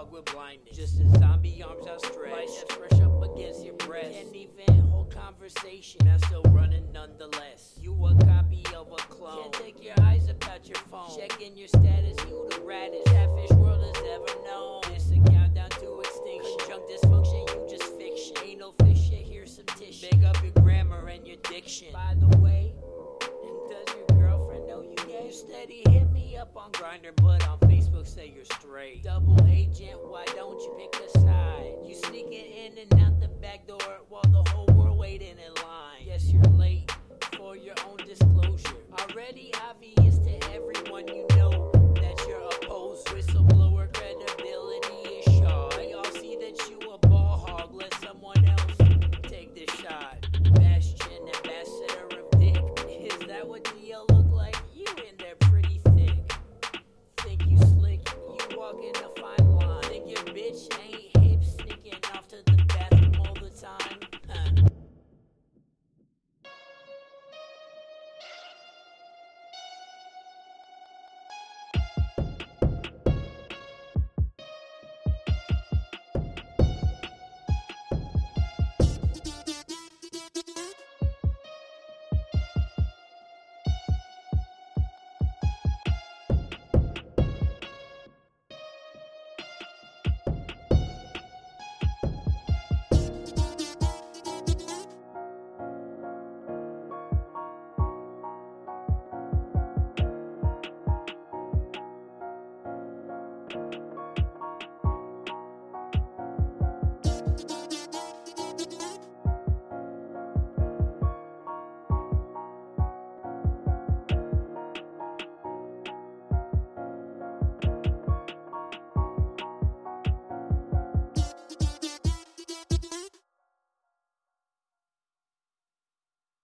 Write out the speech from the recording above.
fog with blindness. Just a zombie arms outstretched. Biceps brush up against your breast. Can't even hold conversation. I'm still running nonetheless. You a copy of a clone. Can't take your eyes about your phone. Checking your status, you the raddest catfish world has ever known. It's a countdown to extinction. Junk dysfunction, you just fiction. Ain't no fish shit, here's some tissue. Big up your grammar and your diction. By the way, does your girlfriend know you gay? You steady up on Grindr, but on Facebook say you're straight. Double agent, why don't you pick a side? You sneaking in and out the back door while the whole world waiting in line. Yes, you're late for your own disclosure. Already obvious to everyone you